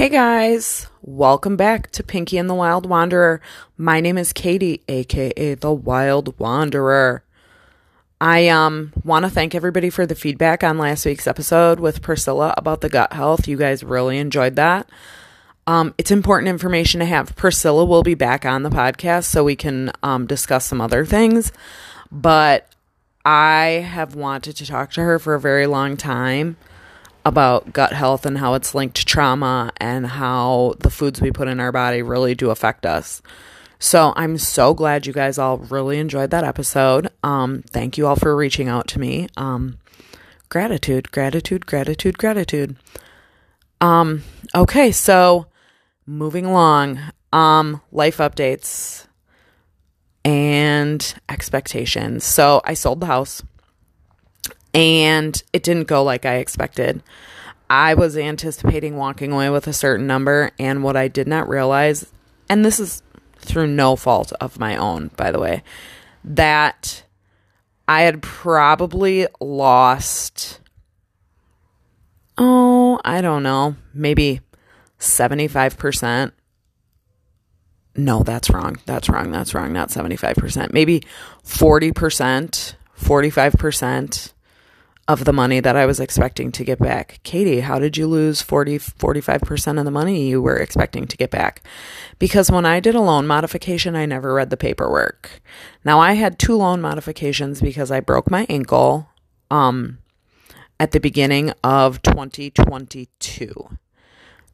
Hey guys, welcome back to Pinky and the Wild Wanderer. My name is Kaytie, aka the Wild Wanderer. I um want to thank everybody for the feedback on last week's episode with Priscilla about the gut health. You guys really enjoyed that. Um, it's important information to have. Priscilla will be back on the podcast so we can um, discuss some other things. But I have wanted to talk to her for a very long time about gut health and how it's linked to trauma and how the foods we put in our body really do affect us. So I'm so glad you guys all really enjoyed that episode. Um, thank you all for reaching out to me. Um, gratitude, gratitude, gratitude, gratitude. Um, okay, so moving along. Um, life updates and expectations. So I sold the house and it didn't go like I expected. I was anticipating walking away with a certain number, and what I did not realize, and this is through no fault of my own, by the way, that I had probably lost, oh, I don't know, maybe 75%. No, that's wrong. That's wrong. That's wrong. Not 75%. Maybe 40%, 45% of the money that I was expecting to get back. Kaytie, how did you lose 40 45% of the money you were expecting to get back? Because when I did a loan modification, I never read the paperwork. Now I had two loan modifications because I broke my ankle um at the beginning of 2022.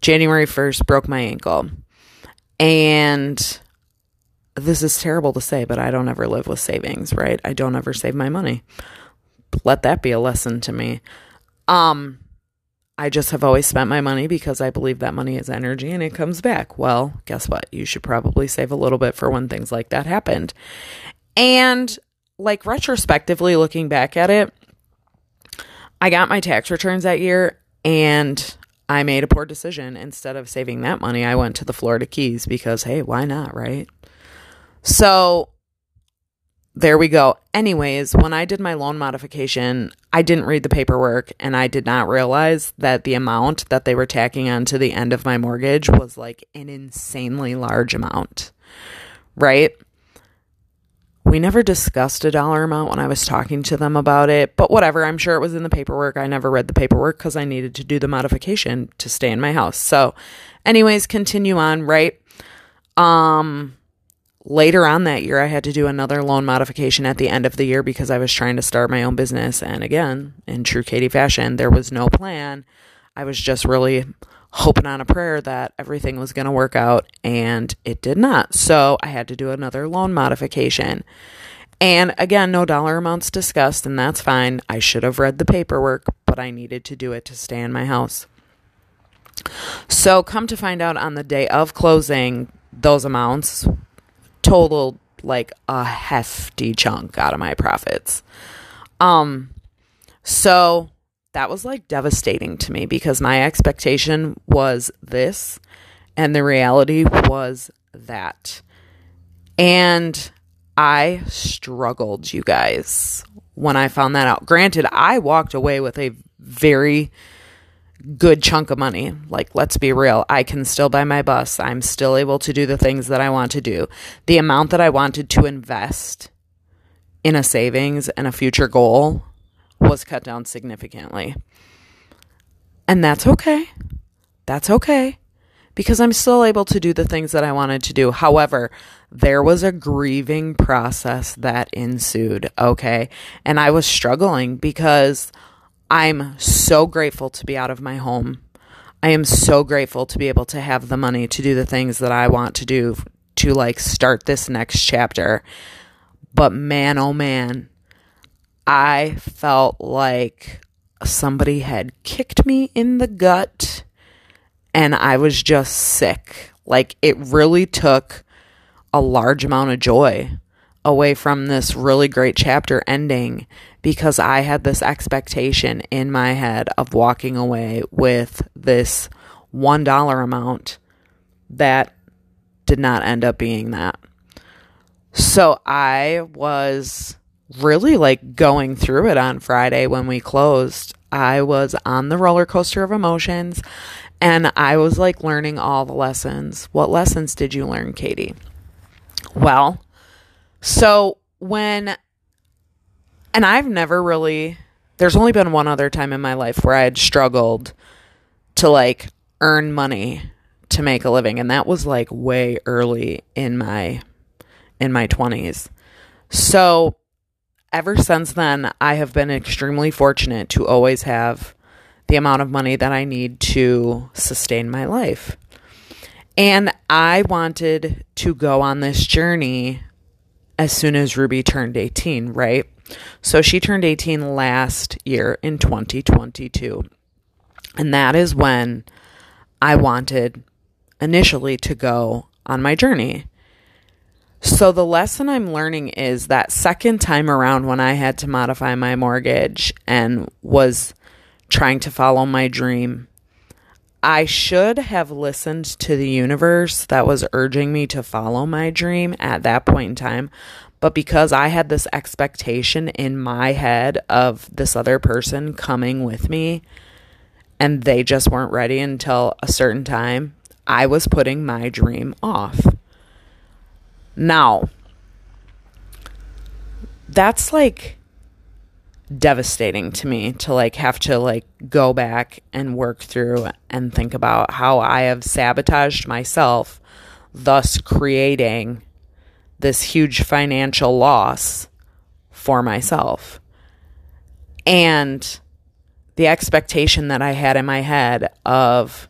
January 1st broke my ankle. And this is terrible to say, but I don't ever live with savings, right? I don't ever save my money let that be a lesson to me. Um, I just have always spent my money because I believe that money is energy and it comes back. Well, guess what? You should probably save a little bit for when things like that happened. And like retrospectively looking back at it, I got my tax returns that year and I made a poor decision. Instead of saving that money, I went to the Florida Keys because, hey, why not, right? So there we go. Anyways, when I did my loan modification, I didn't read the paperwork and I did not realize that the amount that they were tacking on to the end of my mortgage was like an insanely large amount. Right? We never discussed a dollar amount when I was talking to them about it, but whatever. I'm sure it was in the paperwork. I never read the paperwork because I needed to do the modification to stay in my house. So, anyways, continue on, right? Um, later on that year, I had to do another loan modification at the end of the year because I was trying to start my own business. And again, in true Kaytie fashion, there was no plan. I was just really hoping on a prayer that everything was going to work out, and it did not. So I had to do another loan modification. And again, no dollar amounts discussed, and that's fine. I should have read the paperwork, but I needed to do it to stay in my house. So, come to find out on the day of closing, those amounts totaled like a hefty chunk out of my profits. Um so that was like devastating to me because my expectation was this and the reality was that. And I struggled, you guys, when I found that out. Granted, I walked away with a very good chunk of money. Like, let's be real, I can still buy my bus. I'm still able to do the things that I want to do. The amount that I wanted to invest in a savings and a future goal was cut down significantly. And that's okay. That's okay because I'm still able to do the things that I wanted to do. However, there was a grieving process that ensued, okay? And I was struggling because I'm so grateful to be out of my home. I am so grateful to be able to have the money to do the things that I want to do to like start this next chapter. But man, oh man, I felt like somebody had kicked me in the gut and I was just sick. Like it really took a large amount of joy away from this really great chapter ending because I had this expectation in my head of walking away with this $1 amount that did not end up being that. So I was really like going through it on Friday when we closed. I was on the roller coaster of emotions And I was like learning all the lessons. What lessons did you learn, Kaytie? Well, so when, and I've never really, there's only been one other time in my life where I had struggled to like earn money to make a living and that was like way early in my in my 20s. So ever since then I have been extremely fortunate to always have the amount of money that I need to sustain my life. And I wanted to go on this journey as soon as Ruby turned 18, right? So she turned 18 last year in 2022. And that is when I wanted initially to go on my journey. So, the lesson I'm learning is that second time around when I had to modify my mortgage and was trying to follow my dream, I should have listened to the universe that was urging me to follow my dream at that point in time. But because I had this expectation in my head of this other person coming with me and they just weren't ready until a certain time, I was putting my dream off. Now, that's like devastating to me to like have to like go back and work through and think about how I have sabotaged myself thus creating this huge financial loss for myself. And the expectation that I had in my head of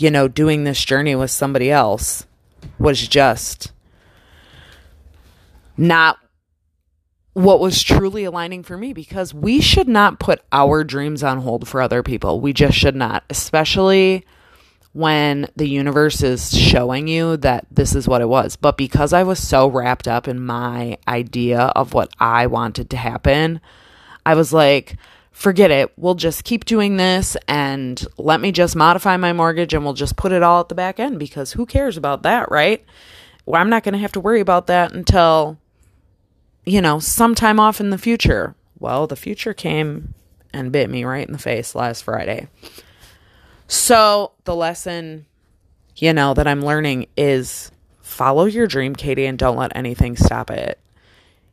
you know, doing this journey with somebody else was just not what was truly aligning for me because we should not put our dreams on hold for other people. We just should not, especially when the universe is showing you that this is what it was. But because I was so wrapped up in my idea of what I wanted to happen, I was like, forget it. We'll just keep doing this and let me just modify my mortgage and we'll just put it all at the back end because who cares about that, right? Well, I'm not going to have to worry about that until, you know, sometime off in the future. Well, the future came and bit me right in the face last Friday. So, the lesson, you know, that I'm learning is follow your dream, Kaytie, and don't let anything stop it.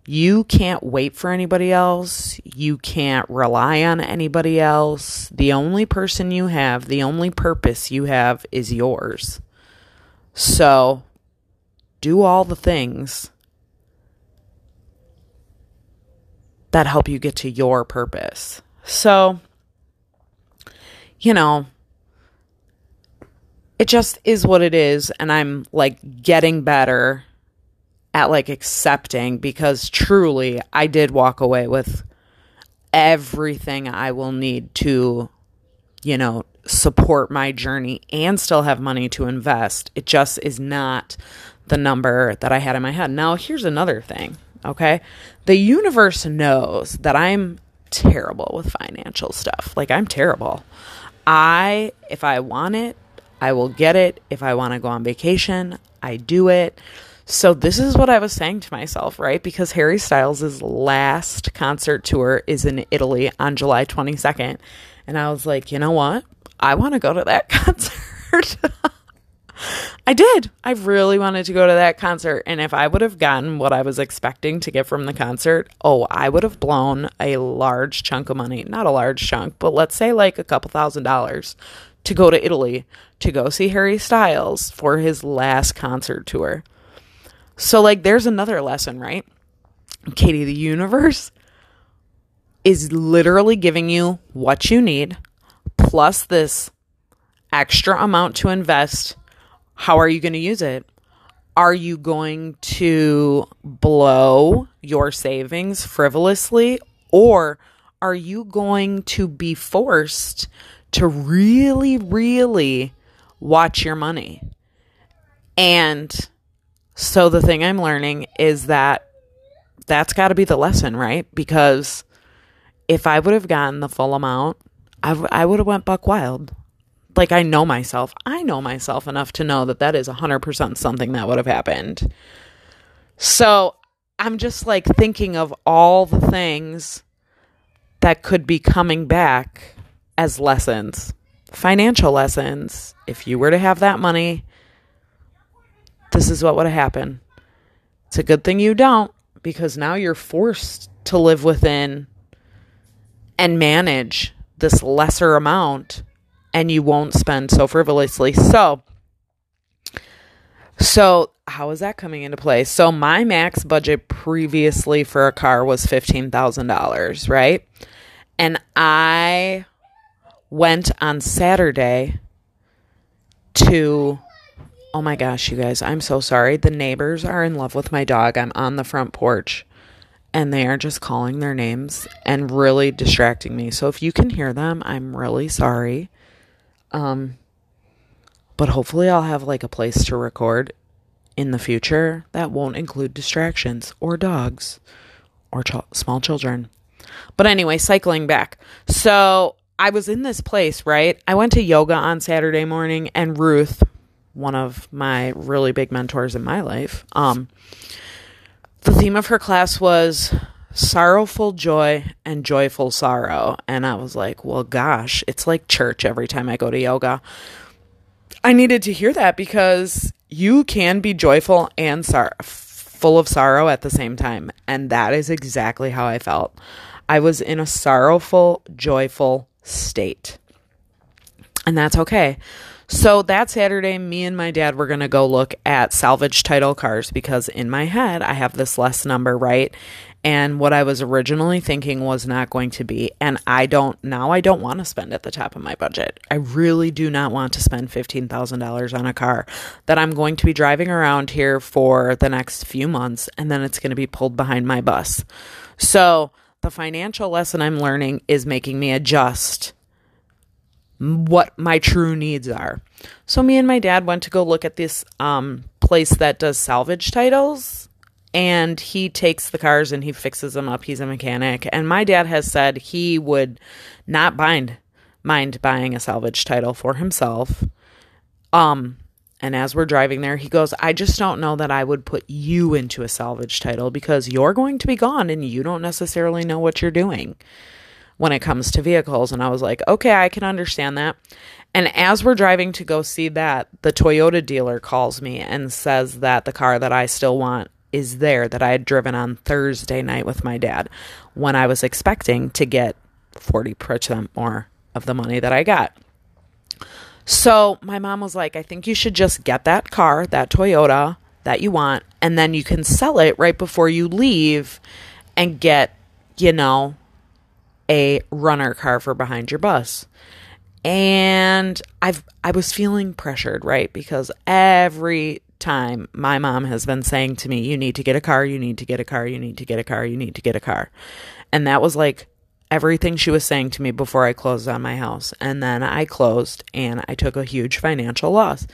You can't wait for anybody else. You can't rely on anybody else. The only person you have, the only purpose you have is yours. So do all the things that help you get to your purpose. So, you know, it just is what it is. And I'm like getting better at like accepting because truly I did walk away with everything I will need to, you know, support my journey and still have money to invest. It just is not the number that I had in my head. Now, here's another thing, okay? The universe knows that I'm terrible with financial stuff. Like, I'm terrible. I, if I want it, I will get it. If I want to go on vacation, I do it. So this is what I was saying to myself, right? Because Harry Styles' last concert tour is in Italy on July 22nd. And I was like, you know what? I want to go to that concert. I did. I really wanted to go to that concert. And if I would have gotten what I was expecting to get from the concert, oh, I would have blown a large chunk of money. Not a large chunk, but let's say like a couple thousand dollars to go to Italy to go see Harry Styles for his last concert tour. So, like, there's another lesson, right? Kaytie, the universe is literally giving you what you need plus this extra amount to invest. How are you going to use it? Are you going to blow your savings frivolously or are you going to be forced to really, really watch your money? And so the thing I'm learning is that that's got to be the lesson, right? Because if I would have gotten the full amount, I, w- I would have went buck wild. Like I know myself. I know myself enough to know that that is 100% something that would have happened. So I'm just like thinking of all the things that could be coming back as lessons financial lessons. If you were to have that money, this is what would have happened. It's a good thing you don't because now you're forced to live within and manage this lesser amount and you won't spend so frivolously. So, so how is that coming into play? So my max budget previously for a car was $15,000, right? And I went on Saturday to Oh my gosh, you guys, I'm so sorry. The neighbors are in love with my dog. I'm on the front porch and they are just calling their names and really distracting me. So if you can hear them, I'm really sorry. Um but hopefully I'll have like a place to record in the future that won't include distractions or dogs or ch- small children. But anyway, cycling back. So I was in this place, right? I went to yoga on Saturday morning and Ruth, one of my really big mentors in my life. Um, the theme of her class was sorrowful joy and joyful sorrow. And I was like, well, gosh, it's like church every time I go to yoga. I needed to hear that because you can be joyful and sor- full of sorrow at the same time. And that is exactly how I felt. I was in a sorrowful, joyful state. And that's okay. So that Saturday, me and my dad were going to go look at salvage title cars because in my head, I have this less number, right? And what I was originally thinking was not going to be. And I don't, now I don't want to spend at the top of my budget. I really do not want to spend $15,000 on a car that I'm going to be driving around here for the next few months and then it's going to be pulled behind my bus. So the financial lesson I'm learning is making me adjust what my true needs are. So me and my dad went to go look at this um, place that does salvage titles and he takes the cars and he fixes them up. He's a mechanic. And my dad has said he would not mind buying a salvage title for himself. Um and as we're driving there, he goes, I just don't know that I would put you into a salvage title because you're going to be gone and you don't necessarily know what you're doing when it comes to vehicles. And I was like, okay, I can understand that. And as we're driving to go see that, the Toyota dealer calls me and says that the car that I still want is there that I had driven on Thursday night with my dad when I was expecting to get 40% more of the money that I got. So my mom was like, I think you should just get that car, that Toyota that you want, and then you can sell it right before you leave and get, you know, a runner car for behind your bus. And I've I was feeling pressured, right? Because every time my mom has been saying to me, you need to get a car, you need to get a car, you need to get a car, you need to get a car. And that was like everything she was saying to me before I closed on my house. And then I closed and I took a huge financial loss.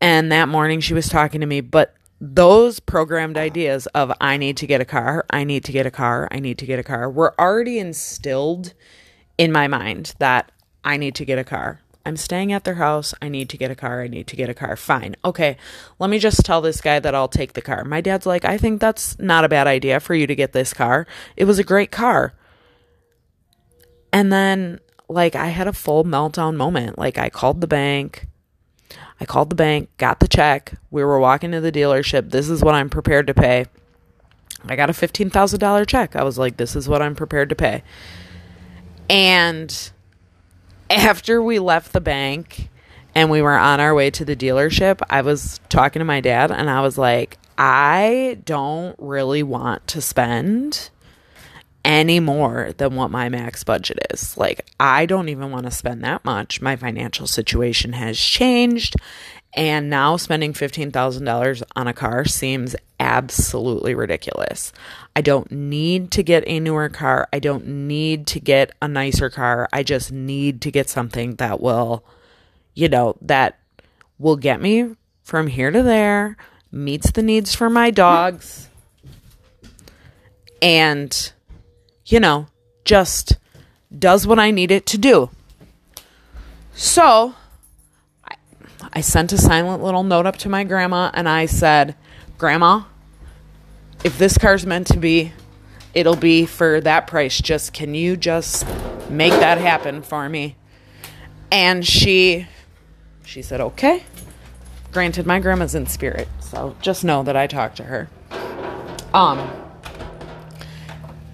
And that morning she was talking to me, but those programmed ideas of I need to get a car, I need to get a car, I need to get a car were already instilled in my mind that I need to get a car. I'm staying at their house. I need to get a car. I need to get a car. Fine. Okay. Let me just tell this guy that I'll take the car. My dad's like, I think that's not a bad idea for you to get this car. It was a great car. And then, like, I had a full meltdown moment. Like, I called the bank. I called the bank, got the check. We were walking to the dealership. This is what I'm prepared to pay. I got a $15,000 check. I was like, this is what I'm prepared to pay. And after we left the bank and we were on our way to the dealership, I was talking to my dad and I was like, I don't really want to spend any more than what my max budget is. Like, I don't even want to spend that much. My financial situation has changed. And now spending $15,000 on a car seems absolutely ridiculous. I don't need to get a newer car. I don't need to get a nicer car. I just need to get something that will, you know, that will get me from here to there, meets the needs for my dogs, and you know, just does what I need it to do. So I, I sent a silent little note up to my grandma and I said, Grandma, if this car's meant to be, it'll be for that price. Just can you just make that happen for me? And she she said, "Okay." Granted, my grandma's in spirit, so just know that I talked to her. Um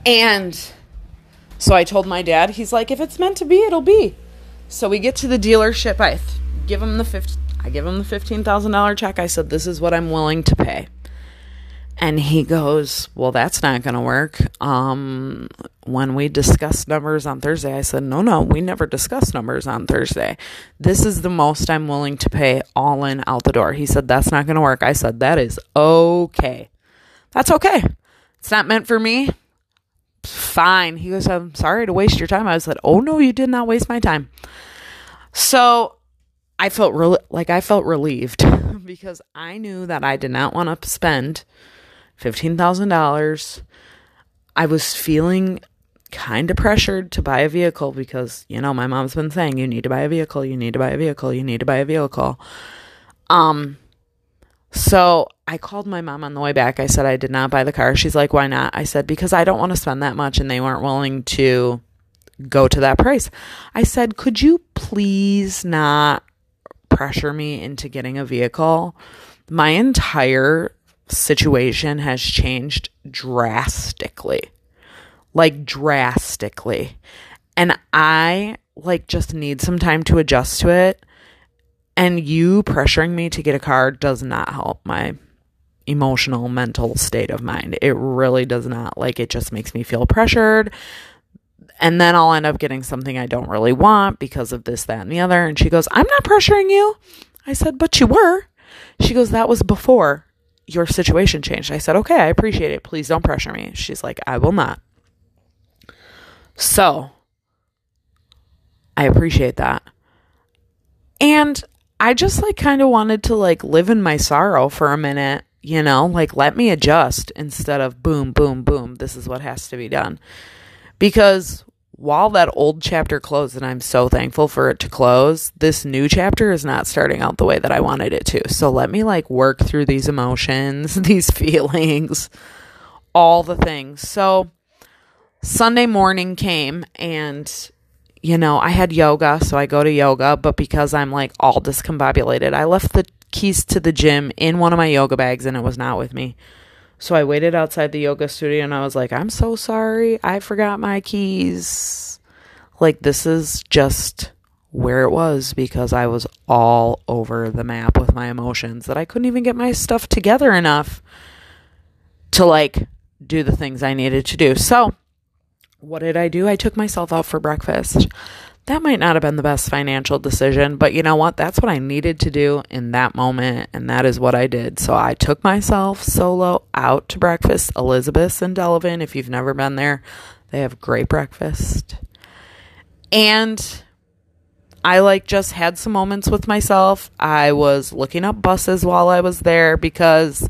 and so I told my dad, he's like, if it's meant to be, it'll be. So we get to the dealership. I give him the 50, I give him the $15,000 check. I said, this is what I'm willing to pay. And he goes, well, that's not going to work. Um, when we discussed numbers on Thursday, I said, no, no, we never discussed numbers on Thursday. This is the most I'm willing to pay all in out the door. He said, that's not going to work. I said, that is okay. That's okay. It's not meant for me fine. He goes, I'm sorry to waste your time. I was like, oh no, you did not waste my time. So I felt re- like I felt relieved because I knew that I did not want to spend $15,000. I was feeling kind of pressured to buy a vehicle because, you know, my mom's been saying, you need to buy a vehicle, you need to buy a vehicle, you need to buy a vehicle. Um, so I called my mom on the way back. I said I did not buy the car. She's like, why not? I said, because I don't want to spend that much and they weren't willing to go to that price. I said, could you please not pressure me into getting a vehicle? My entire situation has changed drastically. Like drastically. And I like just need some time to adjust to it. And you pressuring me to get a car does not help my emotional, mental state of mind. It really does not. Like, it just makes me feel pressured. And then I'll end up getting something I don't really want because of this, that, and the other. And she goes, I'm not pressuring you. I said, but you were. She goes, that was before your situation changed. I said, okay, I appreciate it. Please don't pressure me. She's like, I will not. So I appreciate that. And I just like kind of wanted to like live in my sorrow for a minute you know, like let me adjust instead of boom, boom, boom. This is what has to be done. Because while that old chapter closed, and I'm so thankful for it to close, this new chapter is not starting out the way that I wanted it to. So let me like work through these emotions, these feelings, all the things. So Sunday morning came and you know, I had yoga, so I go to yoga, but because I'm like all discombobulated, I left the keys to the gym in one of my yoga bags and it was not with me. So I waited outside the yoga studio and I was like, I'm so sorry. I forgot my keys. Like, this is just where it was because I was all over the map with my emotions that I couldn't even get my stuff together enough to like do the things I needed to do. So, what did I do? I took myself out for breakfast that might not have been the best financial decision, but you know what? That's what I needed to do in that moment, and that is what I did. So I took myself solo out to breakfast. Elizabeth and Delavan, if you've never been there, they have great breakfast. And I like just had some moments with myself. I was looking up buses while I was there because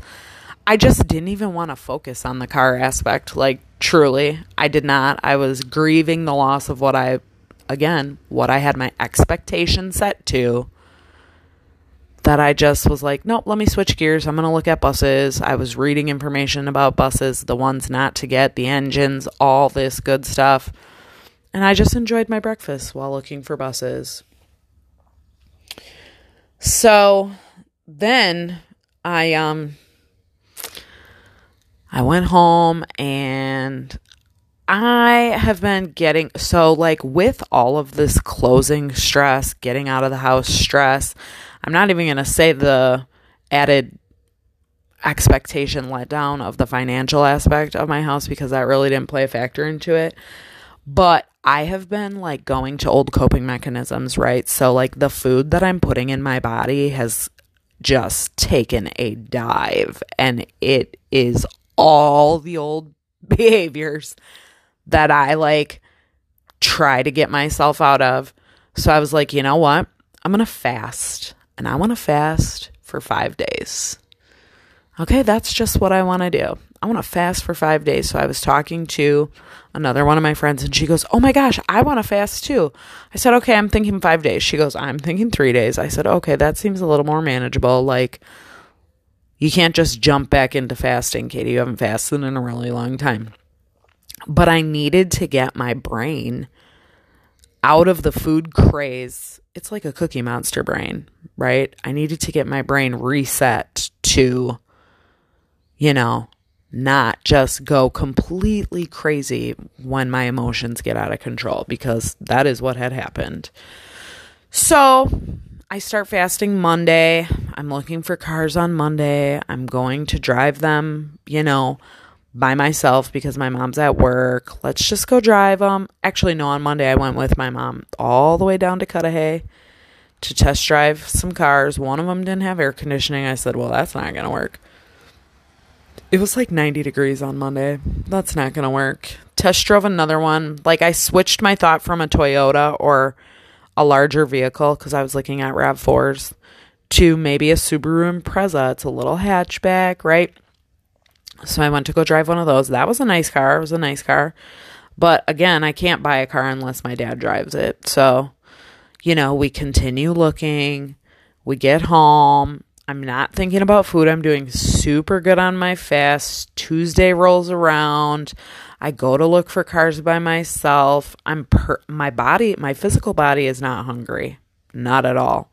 I just didn't even want to focus on the car aspect. Like, truly, I did not. I was grieving the loss of what I again, what I had my expectation set to, that I just was like, nope, let me switch gears. I'm going to look at buses. I was reading information about buses, the ones not to get, the engines, all this good stuff. And I just enjoyed my breakfast while looking for buses. So then I um I went home and I have been getting so like with all of this closing stress, getting out of the house stress. I'm not even going to say the added expectation let down of the financial aspect of my house because that really didn't play a factor into it. But I have been like going to old coping mechanisms, right? So like the food that I'm putting in my body has just taken a dive and it is all the old behaviors that I like try to get myself out of. So I was like, you know what? I'm going to fast. And I want to fast for five days. Okay, that's just what I want to do. I want to fast for five days. So I was talking to another one of my friends, and she goes, Oh my gosh, I want to fast too. I said, Okay, I'm thinking five days. She goes, I'm thinking three days. I said, Okay, that seems a little more manageable. Like, you can't just jump back into fasting, Kaytie. You haven't fasted in a really long time but I needed to get my brain out of the food craze. It's like a cookie monster brain, right? I needed to get my brain reset to, you know, not just go completely crazy when my emotions get out of control because that is what had happened. So I start fasting Monday. I'm looking for cars on Monday. I'm going to drive them, you know, by myself because my mom's at work. Let's just go drive them. Actually, no, on Monday I went with my mom all the way down to Cudahy to test drive some cars. One of them didn't have air conditioning. I said, well, that's not going to work. It was like 90 degrees on Monday. That's not going to work. Test drove another one. Like I switched my thought from a Toyota or a larger vehicle because I was looking at RAV4s to maybe a Subaru Impreza. It's a little hatchback, right? So I went to go drive one of those. That was a nice car. It was a nice car. But again, I can't buy a car unless my dad drives it. So, you know, we continue looking. We get home. I'm not thinking about food. I'm doing super good on my fast. Tuesday rolls around. I go to look for cars by myself. I'm per- my body, my physical body is not hungry. Not at all.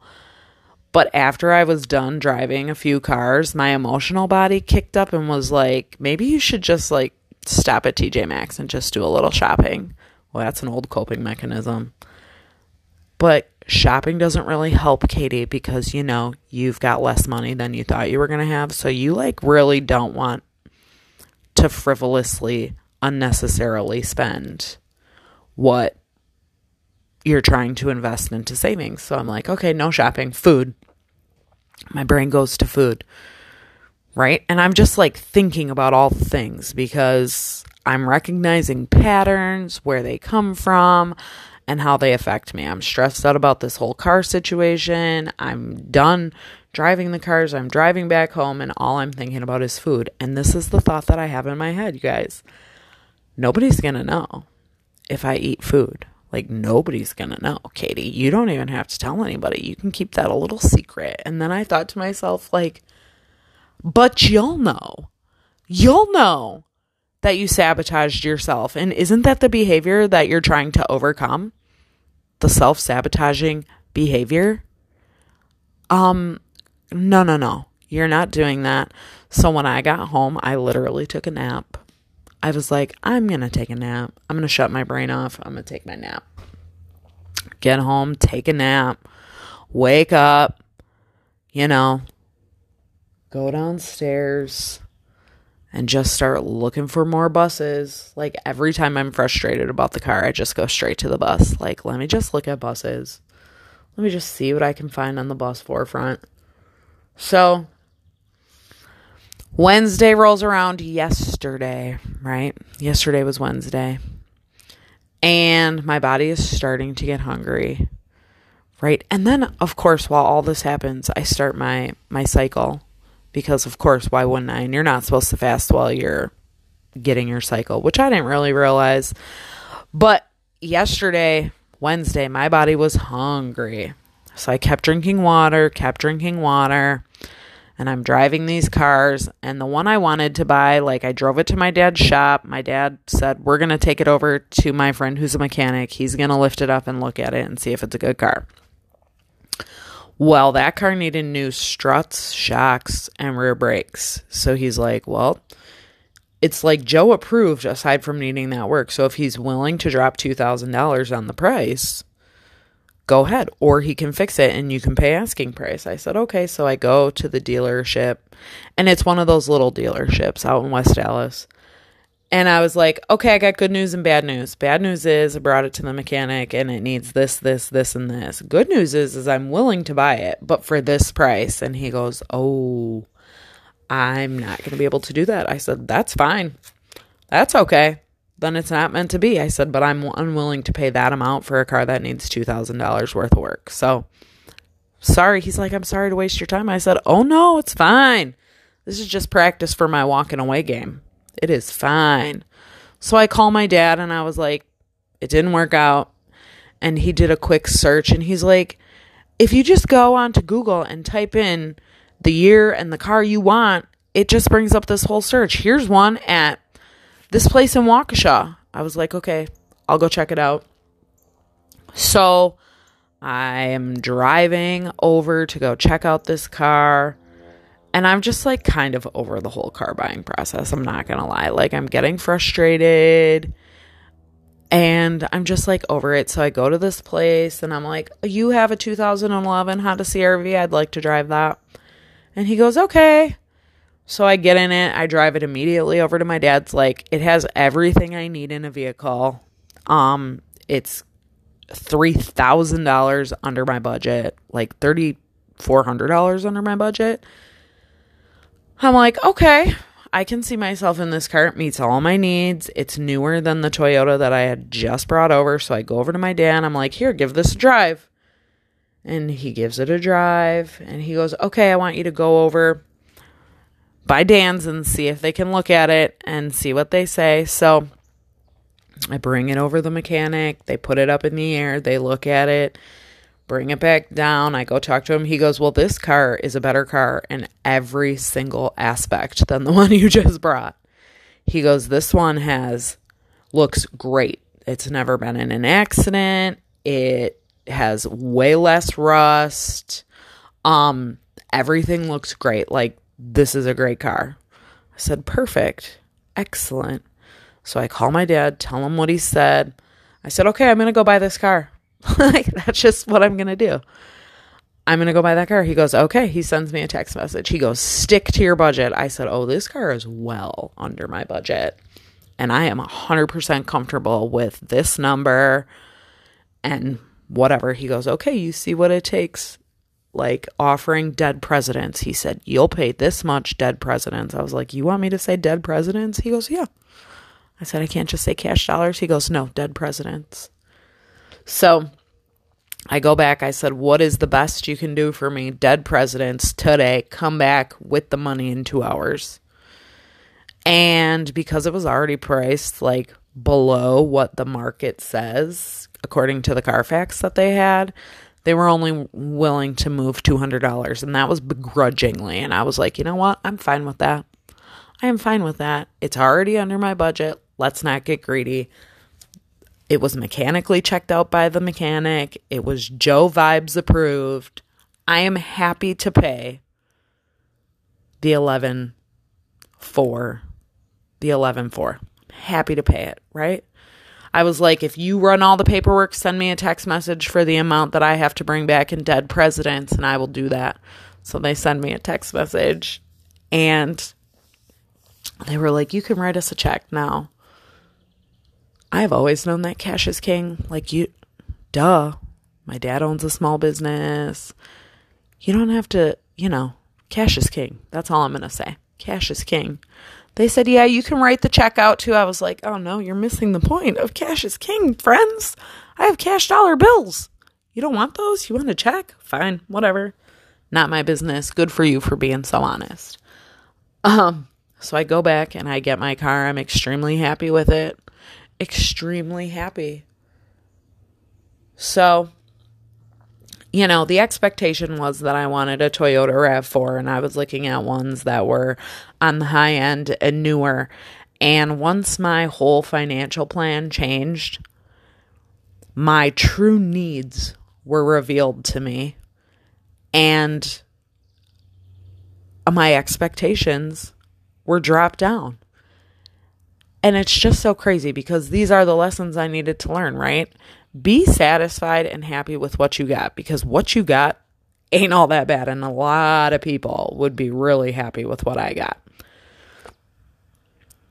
But after I was done driving a few cars, my emotional body kicked up and was like, maybe you should just like stop at TJ Maxx and just do a little shopping. Well, that's an old coping mechanism. But shopping doesn't really help Kaytie because, you know, you've got less money than you thought you were going to have. So you like really don't want to frivolously unnecessarily spend what you're trying to invest into savings. So I'm like, okay, no shopping, food. My brain goes to food. Right? And I'm just like thinking about all things because I'm recognizing patterns, where they come from, and how they affect me. I'm stressed out about this whole car situation. I'm done driving the cars. I'm driving back home, and all I'm thinking about is food. And this is the thought that I have in my head, you guys nobody's going to know if I eat food. Like, nobody's going to know, Kaytie. You don't even have to tell anybody. You can keep that a little secret. And then I thought to myself, like, but you'll know. You'll know that you sabotaged yourself. And isn't that the behavior that you're trying to overcome? The self sabotaging behavior? Um, no, no, no. You're not doing that. So when I got home, I literally took a nap. I was like, I'm going to take a nap. I'm going to shut my brain off. I'm going to take my nap. Get home, take a nap, wake up, you know, go downstairs and just start looking for more buses. Like every time I'm frustrated about the car, I just go straight to the bus. Like, let me just look at buses. Let me just see what I can find on the bus forefront. So Wednesday rolls around yesterday, right? Yesterday was Wednesday. And my body is starting to get hungry. Right? And then of course while all this happens, I start my my cycle because of course why wouldn't I? And you're not supposed to fast while you're getting your cycle, which I didn't really realize. But yesterday, Wednesday, my body was hungry. So I kept drinking water, kept drinking water and I'm driving these cars. And the one I wanted to buy, like I drove it to my dad's shop. My dad said, We're going to take it over to my friend who's a mechanic. He's going to lift it up and look at it and see if it's a good car. Well, that car needed new struts, shocks, and rear brakes. So he's like, Well, it's like Joe approved aside from needing that work. So if he's willing to drop $2,000 on the price, go ahead. Or he can fix it and you can pay asking price. I said okay. So i go to the dealership. And it's one of those little dealerships out in West Allis and i was like okay i got good news and bad news bad news is i brought it to the mechanic and it needs this this this and this good news is is i'm willing to buy it but for this price and he goes oh i'm not going to be able to do that i said that's fine that's okay then it's not meant to be. I said, but I'm unwilling to pay that amount for a car that needs $2,000 worth of work. So, sorry. He's like, I'm sorry to waste your time. I said, oh no, it's fine. This is just practice for my walking away game. It is fine. So I call my dad and I was like, it didn't work out. And he did a quick search and he's like, if you just go onto Google and type in the year and the car you want, it just brings up this whole search. Here's one at this place in Waukesha. I was like, okay, I'll go check it out. So I am driving over to go check out this car. And I'm just like kind of over the whole car buying process. I'm not going to lie. Like, I'm getting frustrated and I'm just like over it. So I go to this place and I'm like, You have a 2011 Honda CRV. I'd like to drive that. And he goes, Okay. So I get in it. I drive it immediately over to my dad's. Like, it has everything I need in a vehicle. Um, it's $3,000 under my budget, like $3,400 under my budget. I'm like, okay, I can see myself in this car. It meets all my needs. It's newer than the Toyota that I had just brought over. So I go over to my dad I'm like, here, give this a drive. And he gives it a drive and he goes, okay, I want you to go over by Dan's and see if they can look at it and see what they say. So I bring it over the mechanic. They put it up in the air. They look at it, bring it back down. I go talk to him. He goes, Well, this car is a better car in every single aspect than the one you just brought. He goes, This one has, looks great. It's never been in an accident. It has way less rust. Um, everything looks great. Like, this is a great car. I said, Perfect. Excellent. So I call my dad, tell him what he said. I said, okay, I'm going to go buy this car. like, that's just what I'm going to do. I'm going to go buy that car. He goes, okay. He sends me a text message. He goes, stick to your budget. I said, oh, this car is well under my budget. And I am 100% comfortable with this number and whatever. He goes, okay, you see what it takes. Like offering dead presidents. He said, you'll pay this much dead presidents. I was like, you want me to say dead presidents? He goes, yeah. I said, I can't just say cash dollars. He goes, No, dead presidents. So I go back. I said, What is the best you can do for me? Dead presidents today. Come back with the money in two hours. And because it was already priced like below what the market says, according to the Carfax that they had, they were only willing to move $200. And that was begrudgingly. And I was like, you know what? I'm fine with that. I am fine with that. It's already under my budget. Let's not get greedy. It was mechanically checked out by the mechanic. It was Joe Vibes approved. I am happy to pay the 11 for the 11 for. Happy to pay it, right? I was like, if you run all the paperwork, send me a text message for the amount that I have to bring back in dead presidents, and I will do that. So they send me a text message, and they were like, you can write us a check now. I've always known that cash is king. Like, you, duh. My dad owns a small business. You don't have to, you know, cash is king. That's all I'm going to say. Cash is king. They said, yeah, you can write the check out too. I was like, oh no, you're missing the point of cash is king, friends. I have cash dollar bills. You don't want those? You want a check? Fine, whatever. Not my business. Good for you for being so honest. Um, so I go back and I get my car. I'm extremely happy with it extremely happy. So, you know, the expectation was that I wanted a Toyota RAV4 and I was looking at ones that were on the high end and newer. And once my whole financial plan changed, my true needs were revealed to me and my expectations were dropped down. And it's just so crazy because these are the lessons I needed to learn, right? Be satisfied and happy with what you got because what you got ain't all that bad. And a lot of people would be really happy with what I got.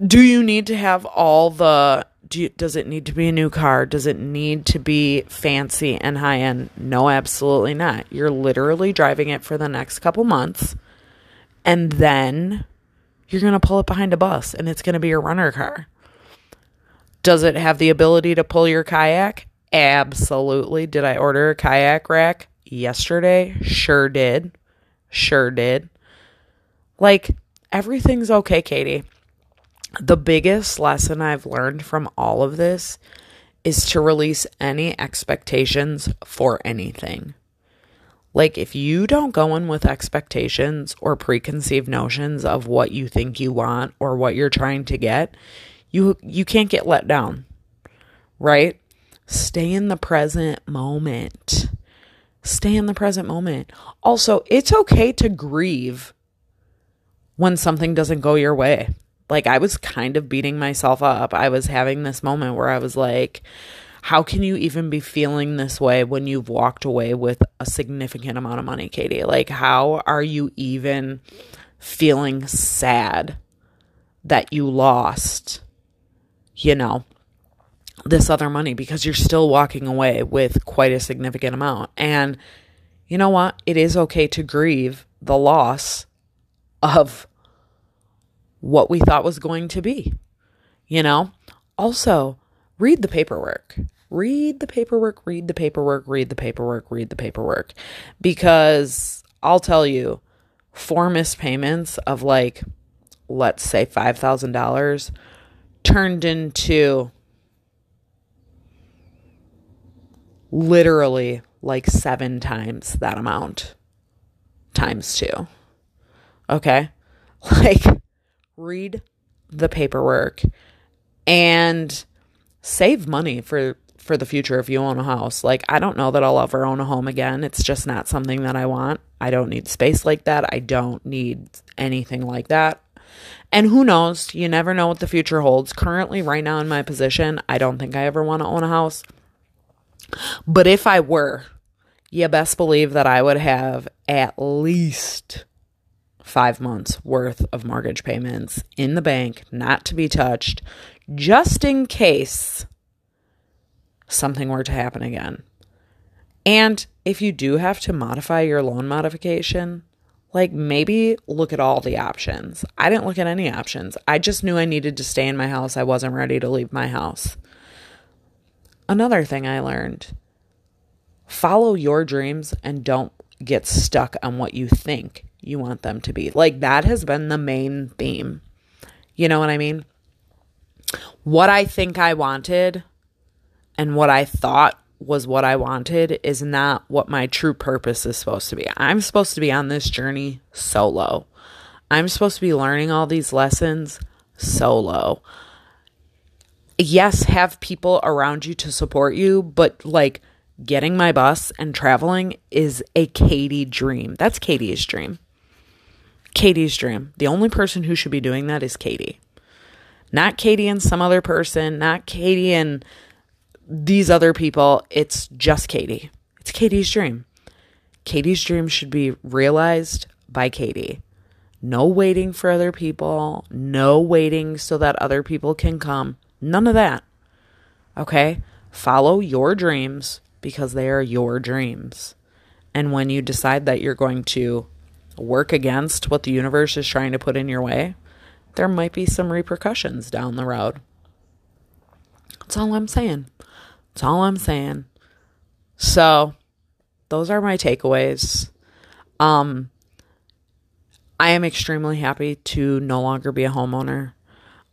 Do you need to have all the do you, does it need to be a new car? Does it need to be fancy and high end? No, absolutely not. You're literally driving it for the next couple months and then you're going to pull it behind a bus and it's going to be a runner car. Does it have the ability to pull your kayak? Absolutely. Did I order a kayak rack yesterday? Sure did. Sure did. Like, everything's okay, Kaytie. The biggest lesson I've learned from all of this is to release any expectations for anything. Like, if you don't go in with expectations or preconceived notions of what you think you want or what you're trying to get, you you can't get let down. Right? Stay in the present moment. Stay in the present moment. Also, it's okay to grieve when something doesn't go your way. Like, I was kind of beating myself up. I was having this moment where I was like, how can you even be feeling this way when you've walked away with a significant amount of money, Kaytie? Like, how are you even feeling sad that you lost, you know, this other money because you're still walking away with quite a significant amount? And you know what? It is okay to grieve the loss of what we thought was going to be, you know? Also, read the paperwork read the paperwork, read the paperwork, read the paperwork, read the paperwork. Because I'll tell you, four missed payments of like, let's say $5,000 turned into literally like seven times that amount times two. Okay? Like, read the paperwork and save money for for the future if you own a house. Like, I don't know that I'll ever own a home again. It's just not something that I want. I don't need space like that. I don't need anything like that. And who knows? You never know what the future holds. Currently, right now in my position, I don't think I ever want to own a house. But if I were, you best believe that I would have at least five months worth of mortgage payments in the bank, not to be touched, just in case something were to happen again. And if you do have to modify your loan modification, like maybe look at all the options. I didn't look at any options. I just knew I needed to stay in my house. I wasn't ready to leave my house. Another thing I learned follow your dreams and don't get stuck on what you think you want them to be. Like that has been the main theme. You know what I mean? What I think I wanted and what I thought was what I wanted is not what my true purpose is supposed to be. I'm supposed to be on this journey solo. I'm supposed to be learning all these lessons solo. Yes, have people around you to support you, but like getting my bus and traveling is a Kaytie dream. That's Kaytie's dream. Kaytie's dream. The only person who should be doing that is Kaytie. Not Kaytie and some other person, not Kaytie and these other people, it's just Kaytie. It's Kaytie's dream. Kaytie's dream should be realized by Kaytie. No waiting for other people, no waiting so that other people can come. None of that. Okay? Follow your dreams because they are your dreams. And when you decide that you're going to work against what the universe is trying to put in your way, there might be some repercussions down the road. That's all I'm saying. That's all I'm saying. So, those are my takeaways. Um, I am extremely happy to no longer be a homeowner.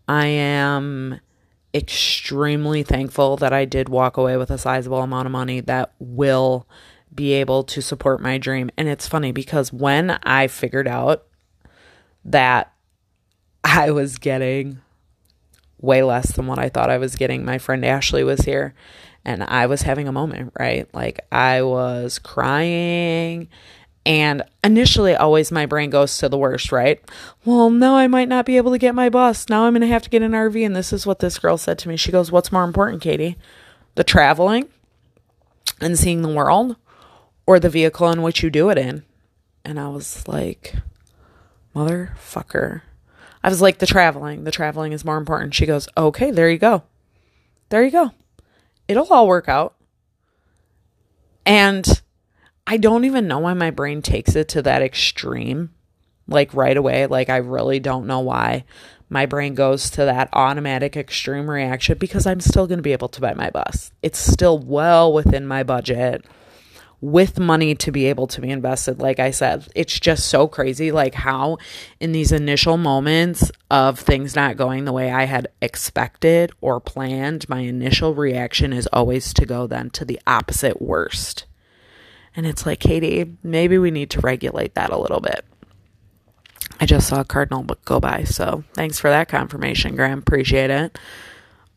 I am extremely thankful that I did walk away with a sizable amount of money that will be able to support my dream. And it's funny because when I figured out that I was getting way less than what I thought I was getting, my friend Ashley was here and I was having a moment, right? Like I was crying. And initially, always my brain goes to the worst, right? Well, no, I might not be able to get my bus. Now I'm going to have to get an RV. And this is what this girl said to me. She goes, What's more important, Kaytie? The traveling and seeing the world or the vehicle in which you do it in? And I was like, Motherfucker. I was like, The traveling. The traveling is more important. She goes, Okay, there you go. There you go it'll all work out. And I don't even know why my brain takes it to that extreme, like right away. Like, I really don't know why my brain goes to that automatic extreme reaction because I'm still going to be able to buy my bus. It's still well within my budget with money to be able to be invested. Like I said, it's just so crazy, like how in these initial moments of things not going the way I had expected or planned, my initial reaction is always to go then to the opposite worst. And it's like, Kaytie, maybe we need to regulate that a little bit. I just saw a cardinal go by, so thanks for that confirmation, Graham. Appreciate it.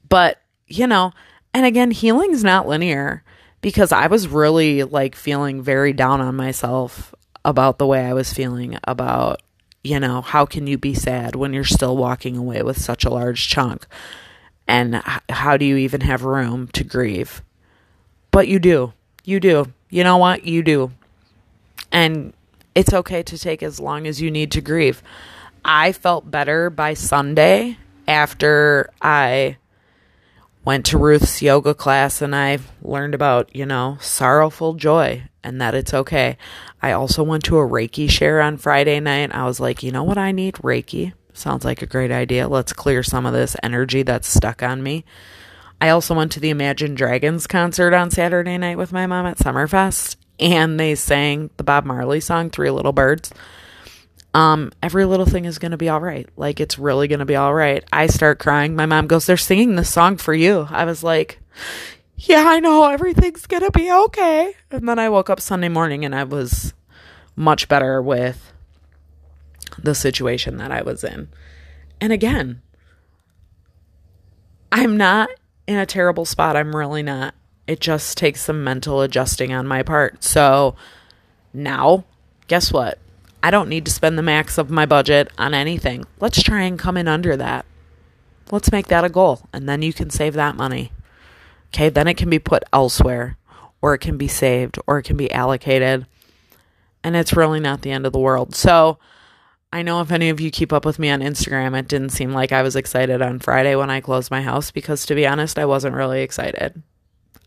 But, you know, And again, healing's not linear because I was really like feeling very down on myself about the way I was feeling about, you know, how can you be sad when you're still walking away with such a large chunk? And how do you even have room to grieve? But you do. You do. You know what? You do. And it's okay to take as long as you need to grieve. I felt better by Sunday after I went to Ruth's yoga class and I learned about, you know, sorrowful joy and that it's okay. I also went to a Reiki share on Friday night. I was like, you know what? I need Reiki. Sounds like a great idea. Let's clear some of this energy that's stuck on me. I also went to the Imagine Dragons concert on Saturday night with my mom at Summerfest and they sang the Bob Marley song, Three Little Birds. Um, every little thing is going to be all right. Like, it's really going to be all right. I start crying. My mom goes, They're singing this song for you. I was like, Yeah, I know. Everything's going to be okay. And then I woke up Sunday morning and I was much better with the situation that I was in. And again, I'm not in a terrible spot. I'm really not. It just takes some mental adjusting on my part. So now, guess what? I don't need to spend the max of my budget on anything. Let's try and come in under that. Let's make that a goal, and then you can save that money. Okay, then it can be put elsewhere, or it can be saved, or it can be allocated, and it's really not the end of the world. So, I know if any of you keep up with me on Instagram, it didn't seem like I was excited on Friday when I closed my house because, to be honest, I wasn't really excited.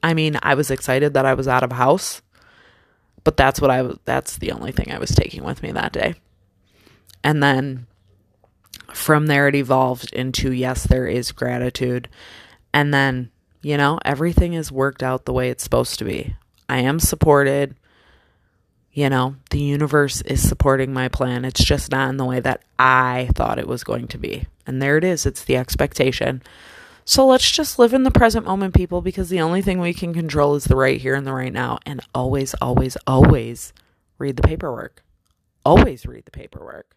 I mean, I was excited that I was out of house but that's what I was, that's the only thing I was taking with me that day. And then from there, it evolved into yes, there is gratitude. And then, you know, everything is worked out the way it's supposed to be. I am supported. You know, the universe is supporting my plan. It's just not in the way that I thought it was going to be. And there it is. It's the expectation. So let's just live in the present moment, people, because the only thing we can control is the right here and the right now. And always, always, always read the paperwork. Always read the paperwork.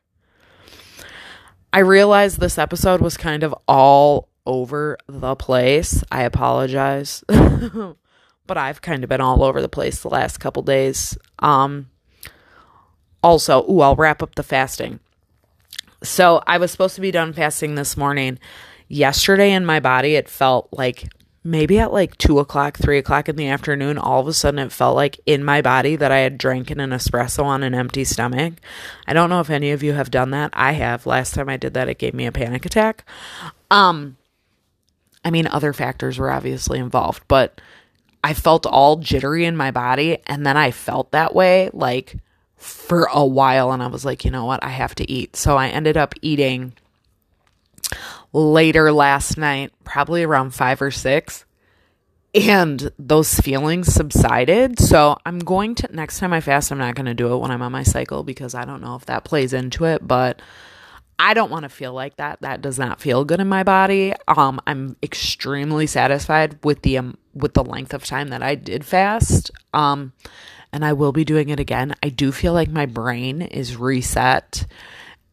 I realize this episode was kind of all over the place. I apologize. but I've kind of been all over the place the last couple days. Um also, ooh, I'll wrap up the fasting. So, I was supposed to be done fasting this morning yesterday in my body, it felt like maybe at like two o'clock, three o'clock in the afternoon, all of a sudden it felt like in my body that I had drank an espresso on an empty stomach. I don't know if any of you have done that. I have. Last time I did that, it gave me a panic attack. Um, I mean, other factors were obviously involved, but I felt all jittery in my body. And then I felt that way like for a while. And I was like, you know what? I have to eat. So I ended up eating later last night, probably around five or six, and those feelings subsided. So I'm going to, next time I fast, I'm not going to do it when I'm on my cycle because I don't know if that plays into it, but I don't want to feel like that. That does not feel good in my body. Um, I'm extremely satisfied with the um, with the length of time that I did fast. Um, and I will be doing it again. I do feel like my brain is reset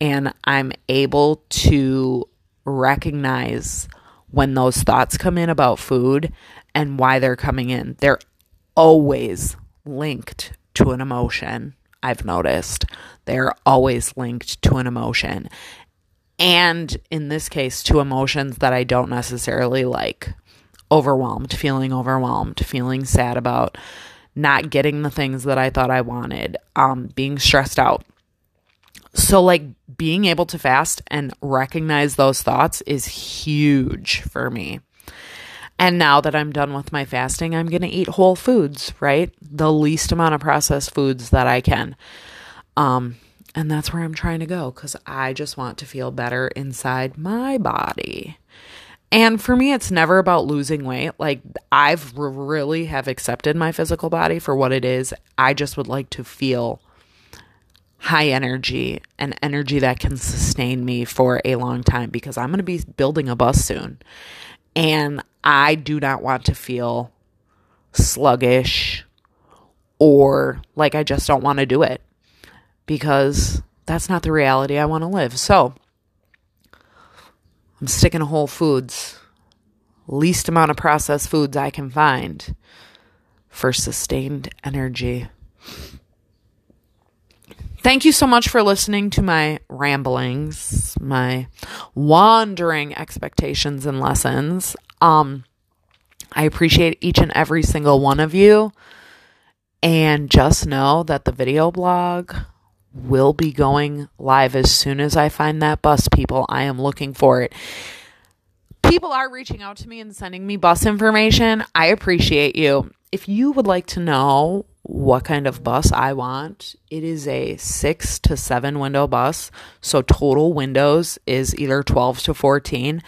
and I'm able to recognize when those thoughts come in about food and why they're coming in. They're always linked to an emotion. I've noticed they're always linked to an emotion. And in this case, to emotions that I don't necessarily like overwhelmed, feeling overwhelmed, feeling sad about not getting the things that I thought I wanted, um, being stressed out. So, like, being able to fast and recognize those thoughts is huge for me. And now that I'm done with my fasting, I'm going to eat whole foods, right? The least amount of processed foods that I can. Um, and that's where I'm trying to go because I just want to feel better inside my body. And for me, it's never about losing weight. Like, I've really have accepted my physical body for what it is. I just would like to feel high energy and energy that can sustain me for a long time because I'm going to be building a bus soon. And I do not want to feel sluggish or like I just don't want to do it because that's not the reality I want to live. So I'm sticking to Whole Foods least amount of processed foods I can find for sustained energy. Thank you so much for listening to my ramblings, my wandering expectations and lessons. Um, I appreciate each and every single one of you. And just know that the video blog will be going live as soon as I find that bus, people. I am looking for it. People are reaching out to me and sending me bus information. I appreciate you. If you would like to know what kind of bus I want, it is a six to seven window bus. So total windows is either 12 to 14.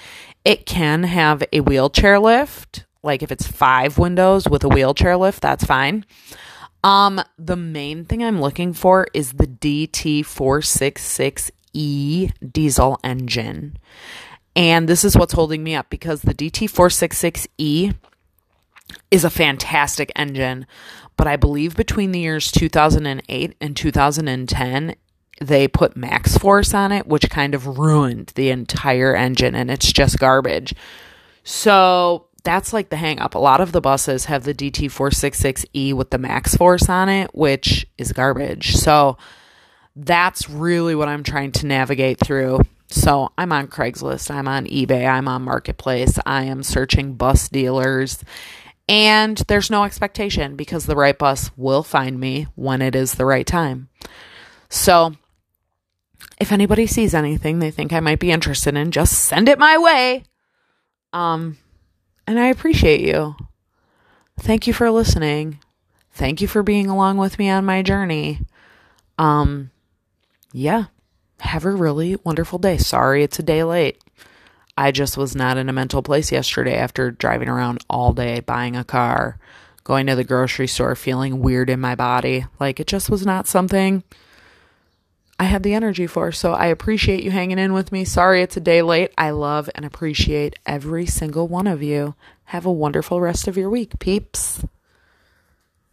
It can have a wheelchair lift. Like if it's five windows with a wheelchair lift, that's fine. Um, the main thing I'm looking for is the DT466E diesel engine. And this is what's holding me up because the DT466E is a fantastic engine, but I believe between the years 2008 and 2010, they put MaxxForce on it, which kind of ruined the entire engine and it's just garbage. So that's like the hang up. A lot of the buses have the DT466E with the MaxxForce on it, which is garbage. So that's really what I'm trying to navigate through. So I'm on Craigslist, I'm on eBay, I'm on Marketplace, I am searching bus dealers, and there's no expectation because the right bus will find me when it is the right time. So if anybody sees anything they think I might be interested in, just send it my way. Um, and I appreciate you. Thank you for listening. Thank you for being along with me on my journey. Um, yeah have a really wonderful day. Sorry it's a day late. I just was not in a mental place yesterday after driving around all day buying a car, going to the grocery store, feeling weird in my body. Like it just was not something I had the energy for. So I appreciate you hanging in with me. Sorry it's a day late. I love and appreciate every single one of you. Have a wonderful rest of your week, peeps.